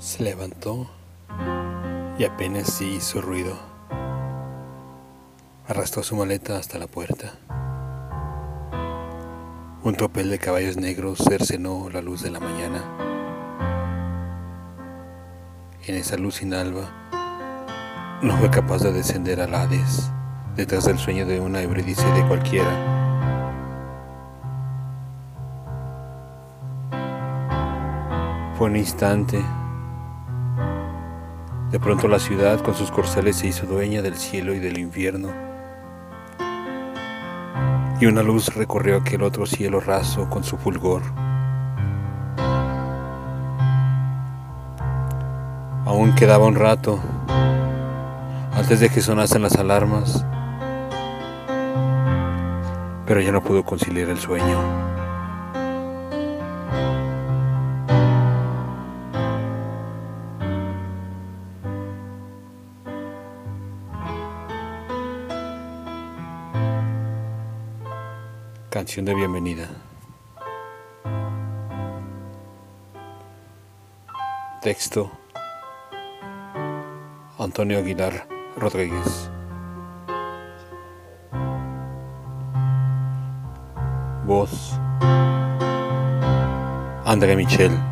Se levantó y apenas sí hizo ruido. Arrastró su maleta hasta la puerta. Un tropel de caballos negros cercenó la luz de la mañana. En esa luz sin alba, no fue capaz de descender al Hades detrás del sueño de una ebridice de cualquiera. Fue un instante de pronto la ciudad con sus corceles se hizo dueña del cielo y del infierno. Y una luz recorrió aquel otro cielo raso con su fulgor. Aún quedaba un rato antes de que sonasen las alarmas, pero ya no pudo conciliar el sueño. Canción de bienvenida. Texto. Antonio Aguilar Rodríguez. Voz. André Michel.